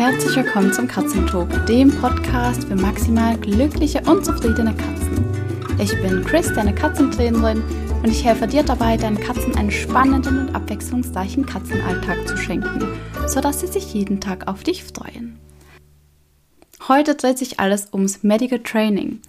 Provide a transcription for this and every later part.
herzlich willkommen zum Katzentalk, dem Podcast für maximal glückliche und zufriedene Katzen. Ich bin Chris, deine Katzentrainerin, und ich helfe dir dabei, deinen Katzen einen spannenden und abwechslungsreichen Katzenalltag zu schenken, sodass sie sich jeden Tag auf dich freuen. Heute dreht sich alles ums Medical Training.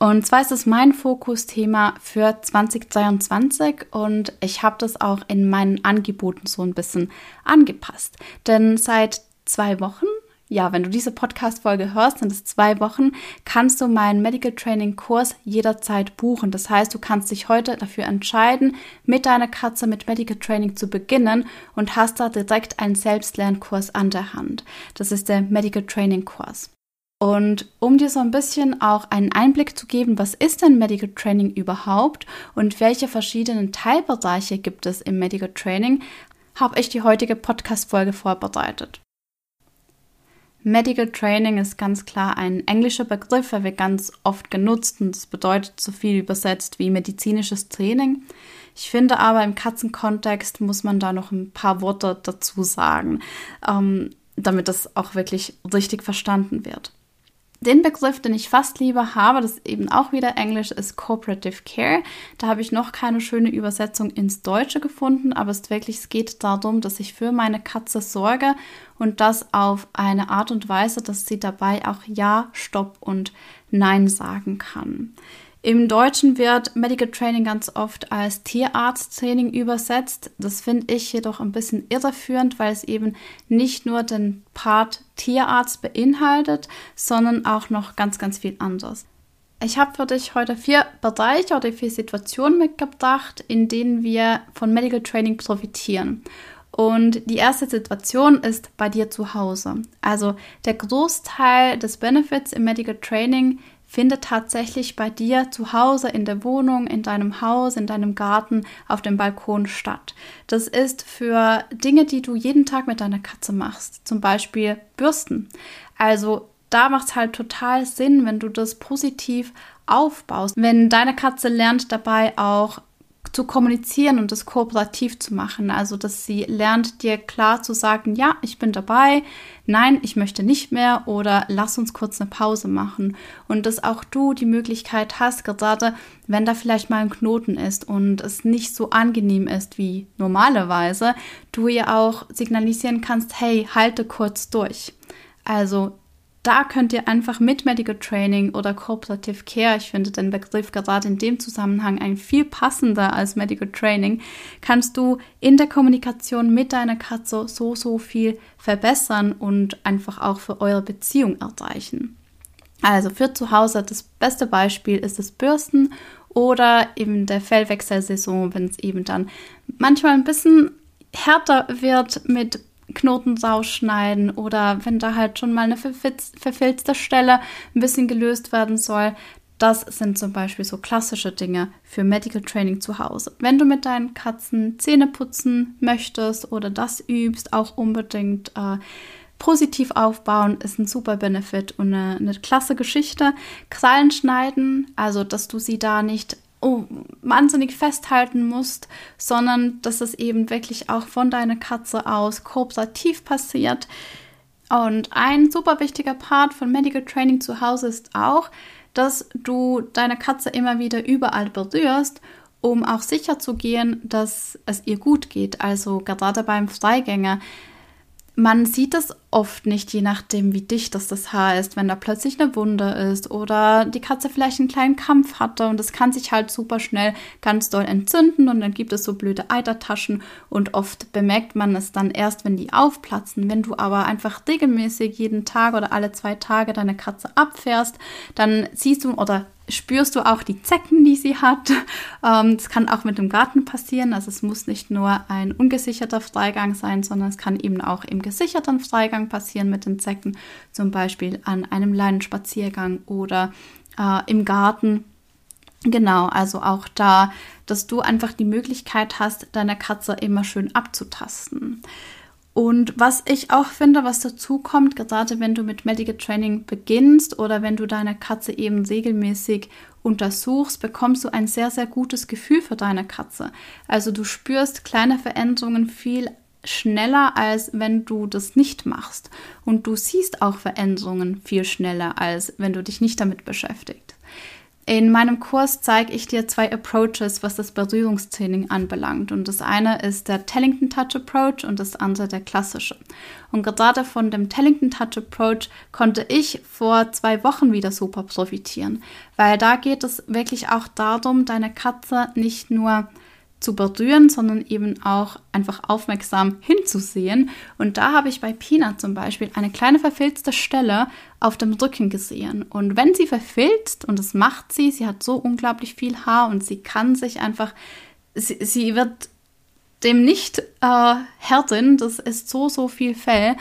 Und zwar ist es mein Fokusthema für 2023 und ich habe das auch in meinen Angeboten so ein bisschen angepasst. Denn seit zwei Wochen, ja, wenn du diese Podcast-Folge hörst, sind es zwei Wochen, kannst du meinen Medical Training Kurs jederzeit buchen. Das heißt, du kannst dich heute dafür entscheiden, mit deiner Katze mit Medical Training zu beginnen und hast da direkt einen Selbstlernkurs an der Hand. Das ist der Medical Training Kurs. Und um dir so ein bisschen auch einen Einblick zu geben, was ist denn Medical Training überhaupt und welche verschiedenen Teilbereiche gibt es im Medical Training, habe ich die heutige Podcast-Folge vorbereitet. Medical Training ist ganz klar ein englischer Begriff, er wird ganz oft genutzt und es bedeutet so viel übersetzt wie medizinisches Training. Ich finde aber im Katzenkontext muss man da noch ein paar Worte dazu sagen, ähm, damit das auch wirklich richtig verstanden wird. Den Begriff, den ich fast lieber habe, das eben auch wieder Englisch ist Cooperative Care. Da habe ich noch keine schöne Übersetzung ins Deutsche gefunden, aber es wirklich, es geht darum, dass ich für meine Katze sorge und das auf eine Art und Weise, dass sie dabei auch Ja, Stopp und Nein sagen kann. Im Deutschen wird Medical Training ganz oft als Tierarzttraining übersetzt. Das finde ich jedoch ein bisschen irreführend, weil es eben nicht nur den Part Tierarzt beinhaltet, sondern auch noch ganz, ganz viel anderes. Ich habe für dich heute vier Bereiche oder vier Situationen mitgebracht, in denen wir von Medical Training profitieren. Und die erste Situation ist bei dir zu Hause. Also der Großteil des Benefits im Medical Training findet tatsächlich bei dir zu Hause, in der Wohnung, in deinem Haus, in deinem Garten, auf dem Balkon statt. Das ist für Dinge, die du jeden Tag mit deiner Katze machst, zum Beispiel Bürsten. Also da macht es halt total Sinn, wenn du das positiv aufbaust. Wenn deine Katze lernt dabei auch zu kommunizieren und das kooperativ zu machen. Also, dass sie lernt, dir klar zu sagen, ja, ich bin dabei, nein, ich möchte nicht mehr oder lass uns kurz eine Pause machen. Und dass auch du die Möglichkeit hast, gerade wenn da vielleicht mal ein Knoten ist und es nicht so angenehm ist wie normalerweise, du ihr auch signalisieren kannst, hey, halte kurz durch. Also da könnt ihr einfach mit Medical Training oder Cooperative Care, ich finde den Begriff gerade in dem Zusammenhang ein viel passender als Medical Training, kannst du in der Kommunikation mit deiner Katze so, so viel verbessern und einfach auch für eure Beziehung erreichen. Also für zu Hause das beste Beispiel ist das Bürsten oder eben der Fellwechselsaison, wenn es eben dann manchmal ein bisschen härter wird mit Knoten rausschneiden oder wenn da halt schon mal eine verfilzte Stelle ein bisschen gelöst werden soll. Das sind zum Beispiel so klassische Dinge für Medical Training zu Hause. Wenn du mit deinen Katzen Zähne putzen möchtest oder das übst, auch unbedingt äh, positiv aufbauen, ist ein super Benefit und eine, eine klasse Geschichte. Krallen schneiden, also dass du sie da nicht oh, wahnsinnig festhalten musst, sondern dass es eben wirklich auch von deiner Katze aus kooperativ passiert. Und ein super wichtiger Part von Medical Training zu Hause ist auch, dass du deine Katze immer wieder überall berührst, um auch sicher zu gehen, dass es ihr gut geht. Also gerade beim Freigänger man sieht es oft nicht, je nachdem, wie dicht das, das Haar ist, wenn da plötzlich eine Wunde ist oder die Katze vielleicht einen kleinen Kampf hatte und das kann sich halt super schnell ganz doll entzünden und dann gibt es so blöde Eitertaschen und oft bemerkt man es dann erst, wenn die aufplatzen. Wenn du aber einfach regelmäßig jeden Tag oder alle zwei Tage deine Katze abfährst, dann siehst du oder spürst du auch die Zecken, die sie hat. Ähm, das kann auch mit dem Garten passieren. Also es muss nicht nur ein ungesicherter Freigang sein, sondern es kann eben auch im gesicherten Freigang passieren mit den Zecken, zum Beispiel an einem Leinenspaziergang oder äh, im Garten. Genau, also auch da, dass du einfach die Möglichkeit hast, deine Katze immer schön abzutasten. Und was ich auch finde, was dazu kommt, gerade wenn du mit Medical Training beginnst oder wenn du deine Katze eben regelmäßig untersuchst, bekommst du ein sehr, sehr gutes Gefühl für deine Katze. Also du spürst kleine Veränderungen viel schneller, als wenn du das nicht machst. Und du siehst auch Veränderungen viel schneller, als wenn du dich nicht damit beschäftigst. In meinem Kurs zeige ich dir zwei Approaches, was das Berührungstraining anbelangt. Und das eine ist der Tellington Touch Approach und das andere der klassische. Und gerade von dem Tellington Touch Approach konnte ich vor zwei Wochen wieder super profitieren, weil da geht es wirklich auch darum, deine Katze nicht nur zu berühren, sondern eben auch einfach aufmerksam hinzusehen. Und da habe ich bei Pina zum Beispiel eine kleine verfilzte Stelle auf dem Rücken gesehen. Und wenn sie verfilzt, und das macht sie, sie hat so unglaublich viel Haar und sie kann sich einfach, sie, sie wird dem nicht äh, härten, das ist so, so viel Fell.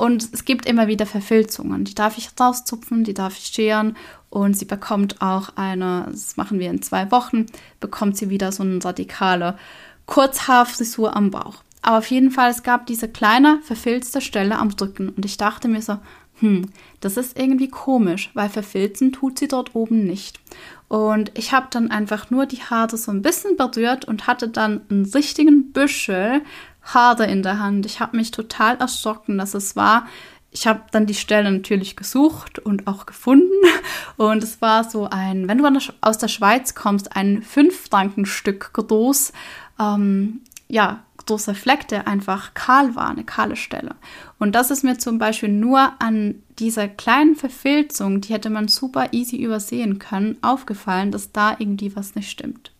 Und es gibt immer wieder Verfilzungen. Die darf ich rauszupfen, die darf ich scheren und sie bekommt auch eine, das machen wir in zwei Wochen, bekommt sie wieder so eine radikale Kurzhaarfrisur am Bauch. Aber auf jeden Fall, es gab diese kleine verfilzte Stelle am Rücken und ich dachte mir so, hm, das ist irgendwie komisch, weil verfilzen tut sie dort oben nicht. Und ich habe dann einfach nur die Haare so ein bisschen berührt und hatte dann einen richtigen Büschel Haare in der Hand. Ich habe mich total erschrocken, dass es war ich habe dann die Stelle natürlich gesucht und auch gefunden. Und es war so ein, wenn du aus der Schweiz kommst, ein 5-Franken-Stück groß, ähm, ja, großer Fleck, der einfach kahl war, eine kahle Stelle. Und das ist mir zum Beispiel nur an dieser kleinen Verfilzung, die hätte man super easy übersehen können, aufgefallen, dass da irgendwie was nicht stimmt.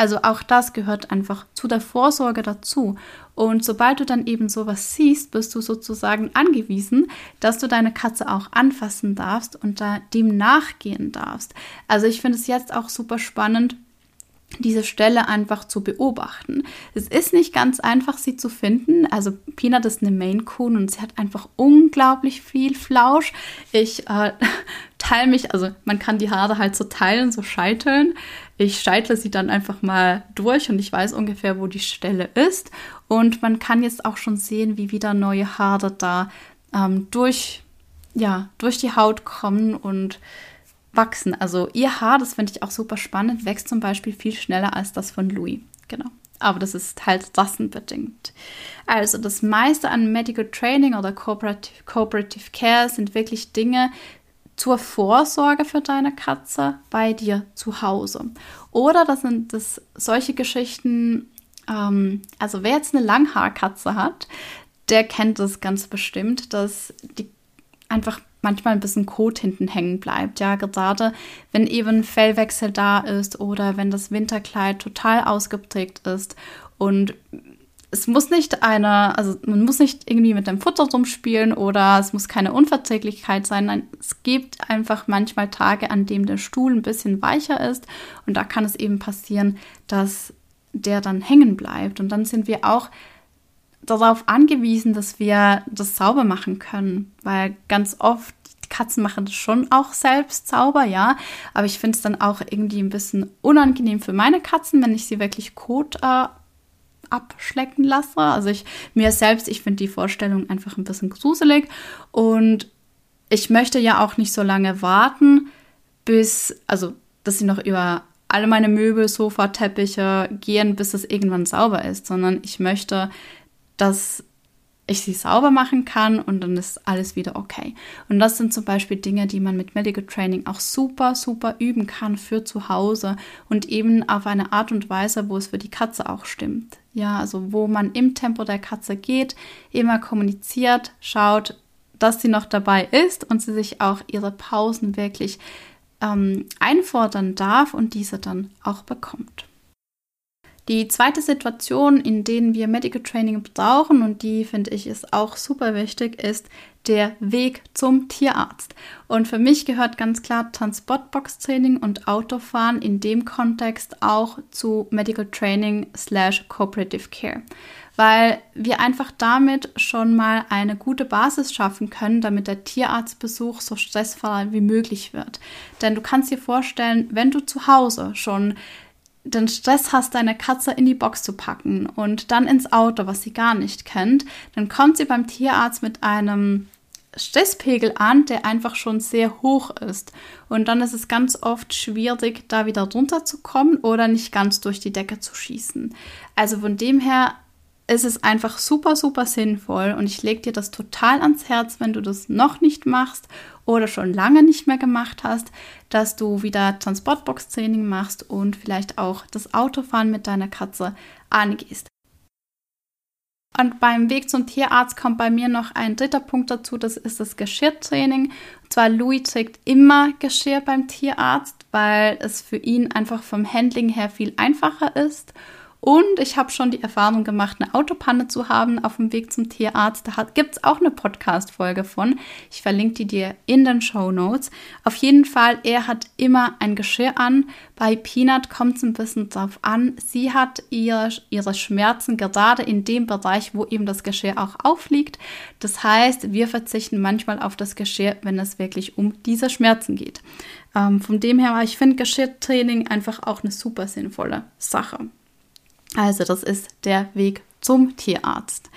Also auch das gehört einfach zu der Vorsorge dazu. Und sobald du dann eben sowas siehst, bist du sozusagen angewiesen, dass du deine Katze auch anfassen darfst und da dem nachgehen darfst. Also ich finde es jetzt auch super spannend, diese Stelle einfach zu beobachten. Es ist nicht ganz einfach, sie zu finden. Also Peanut ist eine Maine Coon und sie hat einfach unglaublich viel Flausch. Ich äh, teile mich, also man kann die Haare halt so teilen, so scheiteln. Ich scheitle sie dann einfach mal durch und ich weiß ungefähr, wo die Stelle ist. Und man kann jetzt auch schon sehen, wie wieder neue Haare da ähm, durch, ja, durch die Haut kommen und wachsen. Also ihr Haar, das finde ich auch super spannend, wächst zum Beispiel viel schneller als das von Louis. Genau. Aber das ist halt rassenbedingt. Also das meiste an Medical Training oder Cooperative, Cooperative Care sind wirklich Dinge, zur Vorsorge für deine Katze bei dir zu Hause. Oder das sind das solche Geschichten, ähm, also wer jetzt eine Langhaarkatze hat, der kennt das ganz bestimmt, dass die einfach manchmal ein bisschen Kot hinten hängen bleibt. Ja, gerade wenn eben Fellwechsel da ist oder wenn das Winterkleid total ausgeprägt ist und es muss nicht eine, also man muss nicht irgendwie mit dem Futter rumspielen oder es muss keine Unverträglichkeit sein. Nein, es gibt einfach manchmal Tage, an denen der Stuhl ein bisschen weicher ist und da kann es eben passieren, dass der dann hängen bleibt. Und dann sind wir auch darauf angewiesen, dass wir das sauber machen können, weil ganz oft Katzen machen das schon auch selbst sauber, ja. Aber ich finde es dann auch irgendwie ein bisschen unangenehm für meine Katzen, wenn ich sie wirklich Kot äh, abschlecken lasse. Also ich mir selbst, ich finde die Vorstellung einfach ein bisschen gruselig und ich möchte ja auch nicht so lange warten, bis, also, dass sie noch über alle meine Möbel, Sofa, Teppiche gehen, bis es irgendwann sauber ist, sondern ich möchte, dass ich sie sauber machen kann und dann ist alles wieder okay. Und das sind zum Beispiel Dinge, die man mit Medical Training auch super, super üben kann für zu Hause und eben auf eine Art und Weise, wo es für die Katze auch stimmt. Ja, also wo man im Tempo der Katze geht, immer kommuniziert, schaut, dass sie noch dabei ist und sie sich auch ihre Pausen wirklich ähm, einfordern darf und diese dann auch bekommt. Die zweite Situation, in denen wir Medical Training brauchen, und die finde ich ist auch super wichtig, ist der Weg zum Tierarzt. Und für mich gehört ganz klar Transportbox-Training und Autofahren in dem Kontext auch zu Medical Training slash Cooperative Care. Weil wir einfach damit schon mal eine gute Basis schaffen können, damit der Tierarztbesuch so stressfrei wie möglich wird. Denn du kannst dir vorstellen, wenn du zu Hause schon den Stress hast, deine Katze in die Box zu packen und dann ins Auto, was sie gar nicht kennt, dann kommt sie beim Tierarzt mit einem Stresspegel an, der einfach schon sehr hoch ist. Und dann ist es ganz oft schwierig, da wieder runterzukommen oder nicht ganz durch die Decke zu schießen. Also von dem her ist es einfach super, super sinnvoll und ich lege dir das total ans Herz, wenn du das noch nicht machst oder schon lange nicht mehr gemacht hast, dass du wieder Transportbox-Training machst und vielleicht auch das Autofahren mit deiner Katze angehst. Und beim Weg zum Tierarzt kommt bei mir noch ein dritter Punkt dazu, das ist das Geschirrtraining. Und zwar Louis trägt immer Geschirr beim Tierarzt, weil es für ihn einfach vom Handling her viel einfacher ist. Und ich habe schon die Erfahrung gemacht, eine Autopanne zu haben auf dem Weg zum Tierarzt. Da gibt es auch eine Podcast-Folge von. Ich verlinke die dir in den Show Notes. Auf jeden Fall, er hat immer ein Geschirr an. Bei Peanut kommt es ein bisschen darauf an. Sie hat ihr, ihre Schmerzen gerade in dem Bereich, wo eben das Geschirr auch aufliegt. Das heißt, wir verzichten manchmal auf das Geschirr, wenn es wirklich um diese Schmerzen geht. Ähm, von dem her, ich finde Geschirrtraining einfach auch eine super sinnvolle Sache. Also das ist der Weg zum Tierarzt.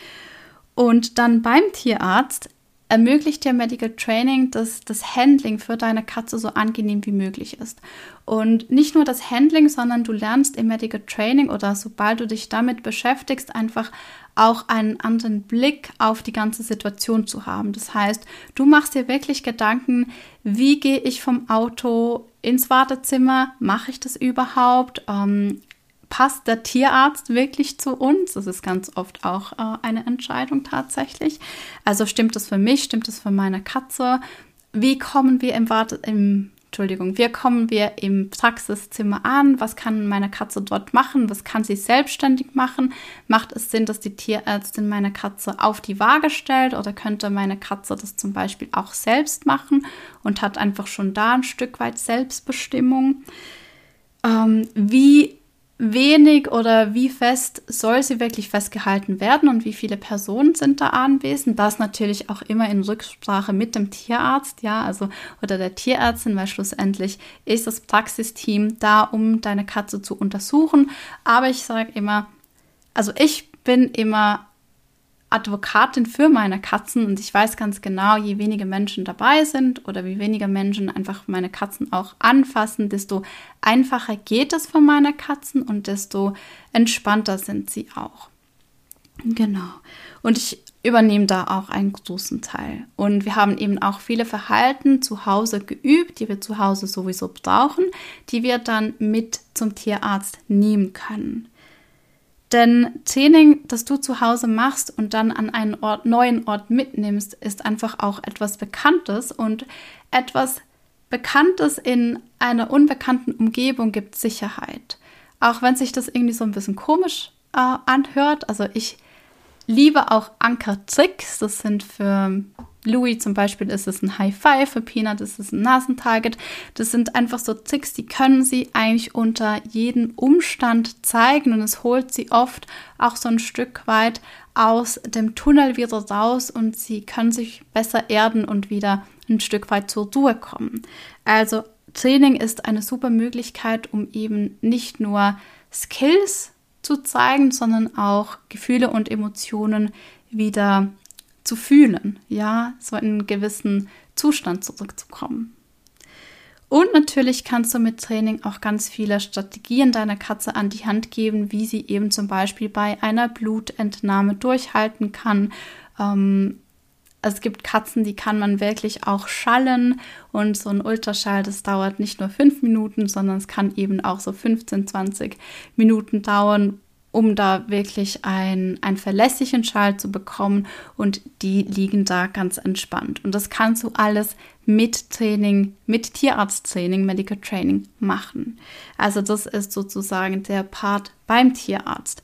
Und dann beim Tierarzt ermöglicht dir Medical Training, dass das Handling für deine Katze so angenehm wie möglich ist. Und nicht nur das Handling, sondern du lernst im Medical Training oder sobald du dich damit beschäftigst, einfach auch einen anderen Blick auf die ganze Situation zu haben. Das heißt, du machst dir wirklich Gedanken, wie gehe ich vom Auto ins Wartezimmer? Mache ich das überhaupt? Ähm, passt der Tierarzt wirklich zu uns? Das ist ganz oft auch äh, eine Entscheidung tatsächlich. Also stimmt das für mich, stimmt das für meine Katze? Wie kommen wir im Warte im Entschuldigung, wie kommen wir im Praxiszimmer an? Was kann meine Katze dort machen? Was kann sie selbstständig machen? Macht es Sinn, dass die Tierärztin meine Katze auf die Waage stellt oder könnte meine Katze das zum Beispiel auch selbst machen und hat einfach schon da ein Stück weit Selbstbestimmung? Ähm, wie wenig oder wie fest soll sie wirklich festgehalten werden und wie viele Personen sind da anwesend. Das natürlich auch immer in Rücksprache mit dem Tierarzt, ja, also oder der Tierärztin, weil schlussendlich ist das Praxisteam da, um deine Katze zu untersuchen. Aber ich sage immer, also ich bin immer Advokatin für meine Katzen und ich weiß ganz genau, je weniger Menschen dabei sind oder wie weniger Menschen einfach meine Katzen auch anfassen, desto einfacher geht es für meine Katzen und desto entspannter sind sie auch. Genau. Und ich übernehme da auch einen großen Teil. Und wir haben eben auch viele Verhalten zu Hause geübt, die wir zu Hause sowieso brauchen, die wir dann mit zum Tierarzt nehmen können. Denn Training, das du zu Hause machst und dann an einen Ort, neuen Ort mitnimmst, ist einfach auch etwas Bekanntes und etwas Bekanntes in einer unbekannten Umgebung gibt Sicherheit. Auch wenn sich das irgendwie so ein bisschen komisch äh, anhört. Also ich liebe auch Anker-Tricks. Das sind für Louis zum Beispiel ist es ein High Five, für Peanut ist es ein Nasentarget. Das sind einfach so Tricks, die können sie eigentlich unter jedem Umstand zeigen und es holt sie oft auch so ein Stück weit aus dem Tunnel wieder raus und sie können sich besser erden und wieder ein Stück weit zur Ruhe kommen. Also Training ist eine super Möglichkeit, um eben nicht nur Skills zu zeigen, sondern auch Gefühle und Emotionen wieder zu fühlen, ja, so in einen gewissen Zustand zurückzukommen. Und natürlich kannst du mit Training auch ganz viele Strategien deiner Katze an die Hand geben, wie sie eben zum Beispiel bei einer Blutentnahme durchhalten kann. Ähm, es gibt Katzen, die kann man wirklich auch schallen und so ein Ultraschall, das dauert nicht nur fünf Minuten, sondern es kann eben auch so 15, 20 Minuten dauern, um da wirklich ein, einen verlässlichen Schall zu bekommen und die liegen da ganz entspannt. Und das kannst du alles mit Training, mit Tierarzttraining, Medical Training machen. Also das ist sozusagen der Part beim Tierarzt.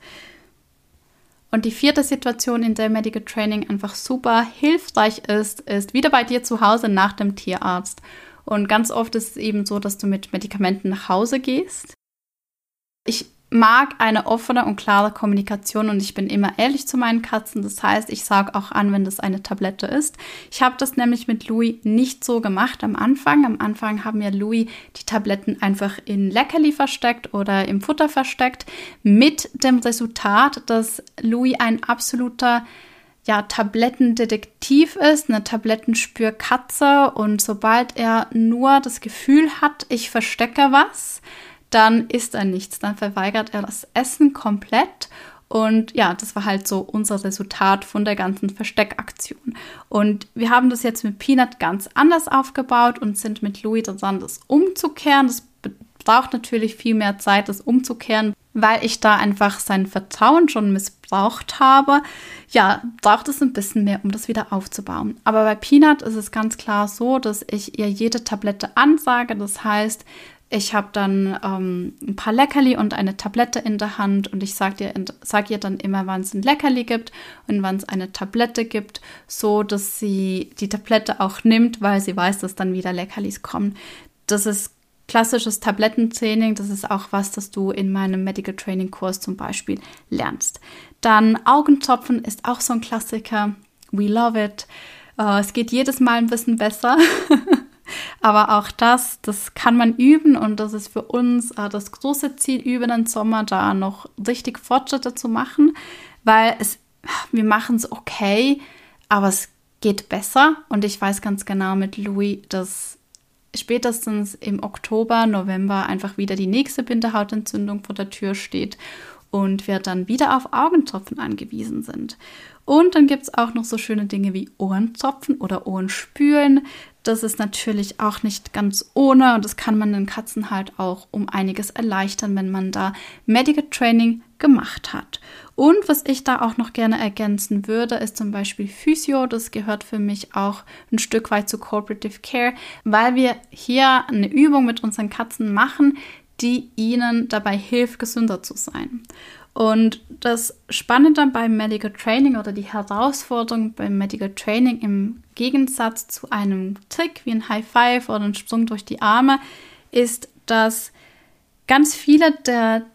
Und die vierte Situation, in der Medical Training einfach super hilfreich ist, ist wieder bei dir zu Hause nach dem Tierarzt. Und ganz oft ist es eben so, dass du mit Medikamenten nach Hause gehst. Ich mag eine offene und klare Kommunikation und ich bin immer ehrlich zu meinen Katzen. Das heißt, ich sage auch an, wenn das eine Tablette ist. Ich habe das nämlich mit Louis nicht so gemacht am Anfang. Am Anfang haben ja Louis die Tabletten einfach in Leckerli versteckt oder im Futter versteckt, mit dem Resultat, dass Louis ein absoluter ja, Tablettendetektiv ist, eine Tablettenspürkatze und sobald er nur das Gefühl hat, ich verstecke was, dann isst er nichts, dann verweigert er das Essen komplett Und ja, das war halt so unser Resultat von der ganzen Versteckaktion. Und wir haben das jetzt mit Peanut ganz anders aufgebaut und sind mit Louis dran, das umzukehren. Das braucht natürlich viel mehr Zeit, das umzukehren, weil ich da einfach sein Vertrauen schon missbraucht habe. Ja, braucht es ein bisschen mehr, um das wieder aufzubauen. Aber bei Peanut ist es ganz klar so, dass ich ihr jede Tablette ansage. Das heißt, ich habe dann ähm, ein paar Leckerli und eine Tablette in der Hand und ich sage ihr, sag ihr dann immer, wann es ein Leckerli gibt und wann es eine Tablette gibt, so dass sie die Tablette auch nimmt, weil sie weiß, dass dann wieder Leckerlis kommen. Das ist klassisches Tablettentraining. Das ist auch was, das du in meinem Medical Training Kurs zum Beispiel lernst. Dann Augentropfen ist auch so ein Klassiker. We love it. Uh, es geht jedes Mal ein bisschen besser. Aber auch das, das kann man üben und das ist für uns uh, das große Ziel, über den Sommer da noch richtig Fortschritte zu machen, weil es, wir machen es okay, aber es geht besser. Und ich weiß ganz genau mit Louis, dass spätestens im Oktober, November einfach wieder die nächste Bindehautentzündung vor der Tür steht und wir dann wieder auf Augentropfen angewiesen sind. Und dann gibt es auch noch so schöne Dinge wie Ohrentropfen oder Ohrenspülen. Das ist natürlich auch nicht ganz ohne und das kann man den Katzen halt auch um einiges erleichtern, wenn man da Medical Training gemacht hat. Und was ich da auch noch gerne ergänzen würde, ist zum Beispiel Physio. Das gehört für mich auch ein Stück weit zu Cooperative Care, weil wir hier eine Übung mit unseren Katzen machen, die ihnen dabei hilft, gesünder zu sein. Und das Spannende beim Medical Training oder die Herausforderung beim Medical Training im Gegensatz zu einem Trick wie ein High Five oder ein Sprung durch die Arme ist, dass ganz viele der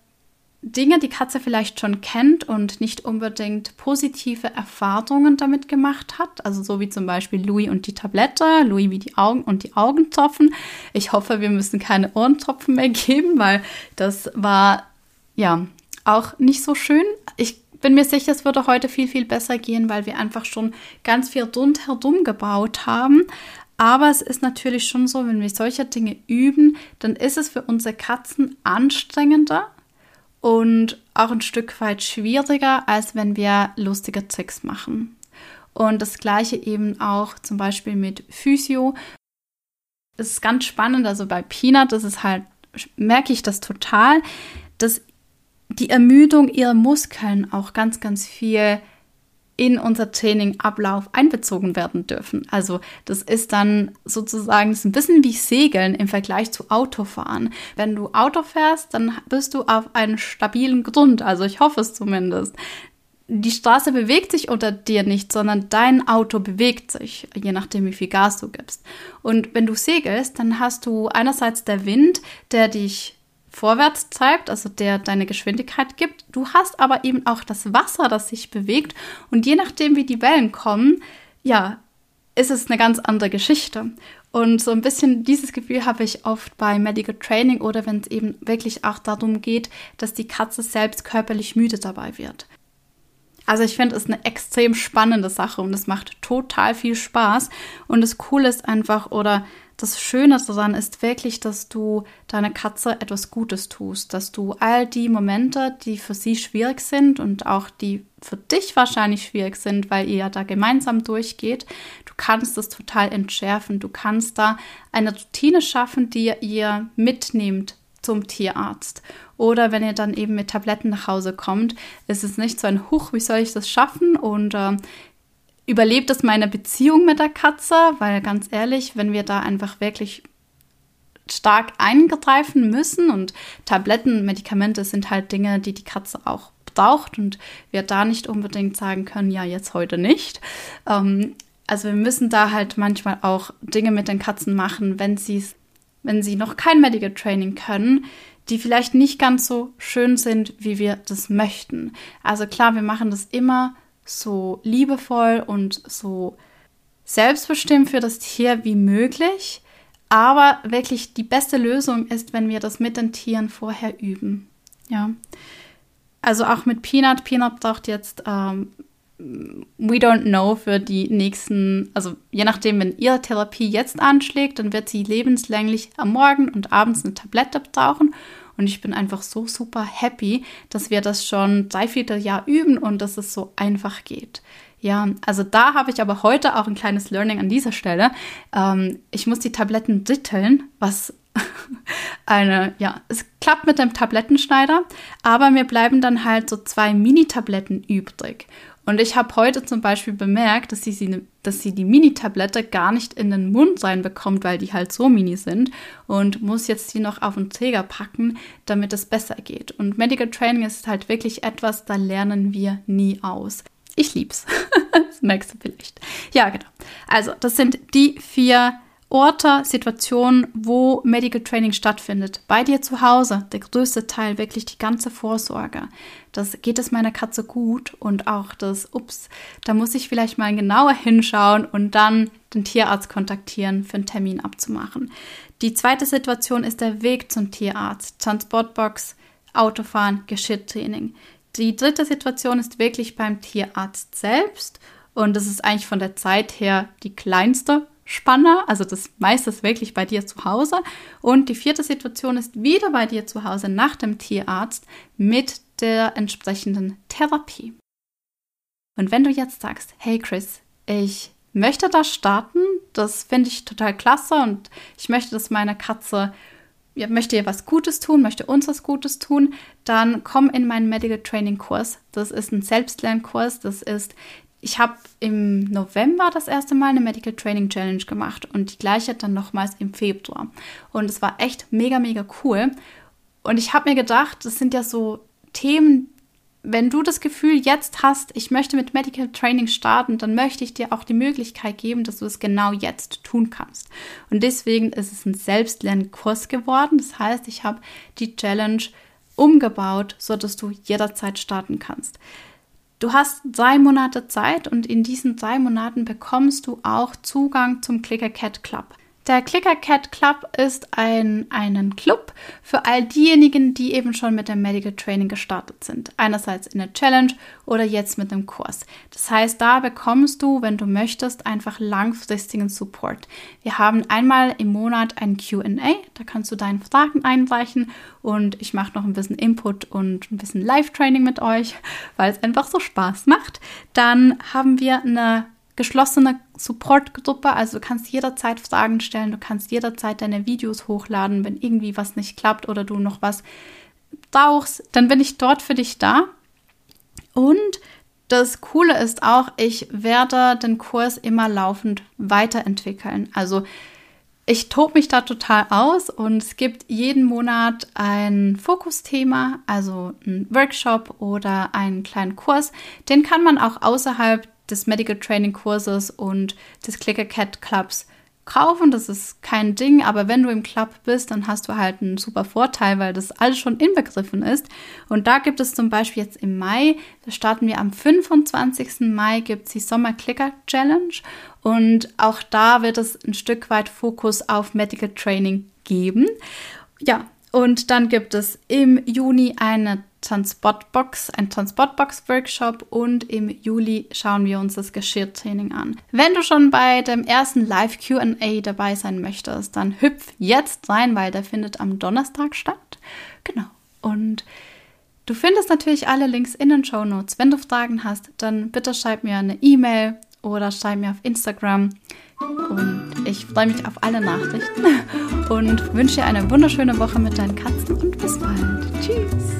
Dinge die Katze vielleicht schon kennt und nicht unbedingt positive Erfahrungen damit gemacht hat. Also so wie zum Beispiel Louis und die Tablette, Louis wie die Augen und die Augentropfen. Ich hoffe, wir müssen keine Ohrentropfen mehr geben, weil das war ja auch nicht so schön. Ich bin mir sicher, es würde heute viel, viel besser gehen, weil wir einfach schon ganz viel rundherum gebaut haben. Aber es ist natürlich schon so, wenn wir solche Dinge üben, dann ist es für unsere Katzen anstrengender und auch ein Stück weit schwieriger, als wenn wir lustige Tricks machen. Und das gleiche eben auch zum Beispiel mit Physio. Es ist ganz spannend, also bei Peanut, das ist halt, merke ich das total, dass die Ermüdung ihrer Muskeln auch ganz, ganz viel in unser Trainingablauf einbezogen werden dürfen. Also das ist dann sozusagen das ist ein bisschen wie Segeln im Vergleich zu Autofahren. Wenn du Auto fährst, dann bist du auf einem stabilen Grund. Also ich hoffe es zumindest. Die Straße bewegt sich unter dir nicht, sondern dein Auto bewegt sich, je nachdem, wie viel Gas du gibst. Und wenn du segelst, dann hast du einerseits der Wind, der dich vorwärts treibt, also der deine Geschwindigkeit gibt. Du hast aber eben auch das Wasser, das sich bewegt. Und je nachdem, wie die Wellen kommen, ja, ist es eine ganz andere Geschichte. Und so ein bisschen dieses Gefühl habe ich oft bei Medical Training oder wenn es eben wirklich auch darum geht, dass die Katze selbst körperlich müde dabei wird. Also ich finde es eine extrem spannende Sache und es macht total viel Spaß. Und das Coole ist einfach, oder das Schöne daran ist wirklich, dass du deiner Katze etwas Gutes tust, dass du all die Momente, die für sie schwierig sind und auch die für dich wahrscheinlich schwierig sind, weil ihr ja da gemeinsam durchgeht, du kannst das total entschärfen. Du kannst da eine Routine schaffen, die ihr mitnehmt zum Tierarzt. Oder wenn ihr dann eben mit Tabletten nach Hause kommt, ist es nicht so ein Huch, wie soll ich das schaffen? Und äh, überlebt es meine Beziehung mit der Katze, weil ganz ehrlich, wenn wir da einfach wirklich stark eingreifen müssen und Tabletten, Medikamente sind halt Dinge, die die Katze auch braucht und wir da nicht unbedingt sagen können, ja, jetzt heute nicht. Ähm, also wir müssen da halt manchmal auch Dinge mit den Katzen machen, wenn sie wenn sie noch kein Medical Training können, die vielleicht nicht ganz so schön sind, wie wir das möchten. Also klar, wir machen das immer so liebevoll und so selbstbestimmt für das Tier wie möglich. Aber wirklich die beste Lösung ist, wenn wir das mit den Tieren vorher üben. Ja. Also auch mit Peanut. Peanut braucht jetzt, ähm, we don't know, für die nächsten, also je nachdem, wenn ihre Therapie jetzt anschlägt, dann wird sie lebenslänglich am Morgen und abends eine Tablette brauchen. Und ich bin einfach so super happy, dass wir das schon drei Vierteljahr üben und dass es so einfach geht. Ja, also da habe ich aber heute auch ein kleines Learning an dieser Stelle. Ähm, ich muss die Tabletten ditteln, was eine, ja, es klappt mit dem Tablettenschneider, aber mir bleiben dann halt so zwei Mini-Tabletten übrig. Und ich habe heute zum Beispiel bemerkt, dass sie, dass sie die Mini-Tablette gar nicht in den Mund reinbekommt, weil die halt so mini sind und muss jetzt die noch auf den Träger packen, damit es besser geht. Und Medical Training ist halt wirklich etwas, da lernen wir nie aus. Ich lieb's. das merkst du vielleicht. Ja, genau. Also, das sind die vier Orte, Situationen, wo Medical Training stattfindet. Bei dir zu Hause, der größte Teil, wirklich die ganze Vorsorge. Das geht es meiner Katze gut und auch das, ups, da muss ich vielleicht mal genauer hinschauen und dann den Tierarzt kontaktieren, für einen Termin abzumachen. Die zweite Situation ist der Weg zum Tierarzt, Transportbox, Autofahren, Geschirrtraining. Die dritte Situation ist wirklich beim Tierarzt selbst und das ist eigentlich von der Zeit her die kleinste Spanne, also das meiste ist wirklich bei dir zu Hause. Und die vierte Situation ist wieder bei dir zu Hause nach dem Tierarzt mit der entsprechenden Therapie. Und wenn du jetzt sagst, hey Chris, ich möchte da starten, das finde ich total klasse und ich möchte, dass meine Katze ja, möchte ihr was Gutes tun, möchte uns was Gutes tun, dann komm in meinen Medical Training Kurs. Das ist ein Selbstlernkurs. Das ist ich habe im November das erste Mal eine Medical Training Challenge gemacht und die gleiche dann nochmals im Februar. Und es war echt mega, mega cool. Und ich habe mir gedacht, das sind ja so Themen, wenn du das Gefühl jetzt hast, ich möchte mit Medical Training starten, dann möchte ich dir auch die Möglichkeit geben, dass du es genau jetzt tun kannst. Und deswegen ist es ein Selbstlernkurs geworden. Das heißt, ich habe die Challenge umgebaut, sodass du jederzeit starten kannst. Du hast drei Monate Zeit und in diesen drei Monaten bekommst du auch Zugang zum Clicker Cat Club. Der Clicker Cat Club ist ein einen Club für all diejenigen, die eben schon mit dem Medical Training gestartet sind. Einerseits in der Challenge oder jetzt mit dem Kurs. Das heißt, da bekommst du, wenn du möchtest, einfach langfristigen Support. Wir haben einmal im Monat ein QA, da kannst du deine Fragen einreichen und ich mache noch ein bisschen Input und ein bisschen Live-Training mit euch, weil es einfach so Spaß macht. Dann haben wir eine geschlossene Supportgruppe, also du kannst jederzeit Fragen stellen, du kannst jederzeit deine Videos hochladen, wenn irgendwie was nicht klappt oder du noch was brauchst, dann bin ich dort für dich da. Und das Coole ist auch, ich werde den Kurs immer laufend weiterentwickeln. Also ich tobe mich da total aus und es gibt jeden Monat ein Fokusthema, also ein Workshop oder einen kleinen Kurs. Den kann man auch außerhalb des Medical Training Kurses und des Clicker Cat Clubs kaufen. Das ist kein Ding, aber wenn du im Club bist, dann hast du halt einen super Vorteil, weil das alles schon inbegriffen ist. Und da gibt es zum Beispiel jetzt im Mai, da starten wir am 25. Mai, gibt es die Sommer Clicker Challenge. Und auch da wird es ein Stück weit Fokus auf Medical Training geben. Ja, und dann gibt es im Juni eine Transportbox, ein Transportbox-Workshop und im Juli schauen wir uns das Geschirrtraining an. Wenn du schon bei dem ersten Live QA dabei sein möchtest, dann hüpf jetzt rein, weil der findet am Donnerstag statt. Genau. Und du findest natürlich alle Links in den Show Notes. Wenn du Fragen hast, dann bitte schreib mir eine E-Mail oder schreib mir auf Instagram. Und ich freue mich auf alle Nachrichten und wünsche dir eine wunderschöne Woche mit deinen Katzen und bis bald. Tschüss.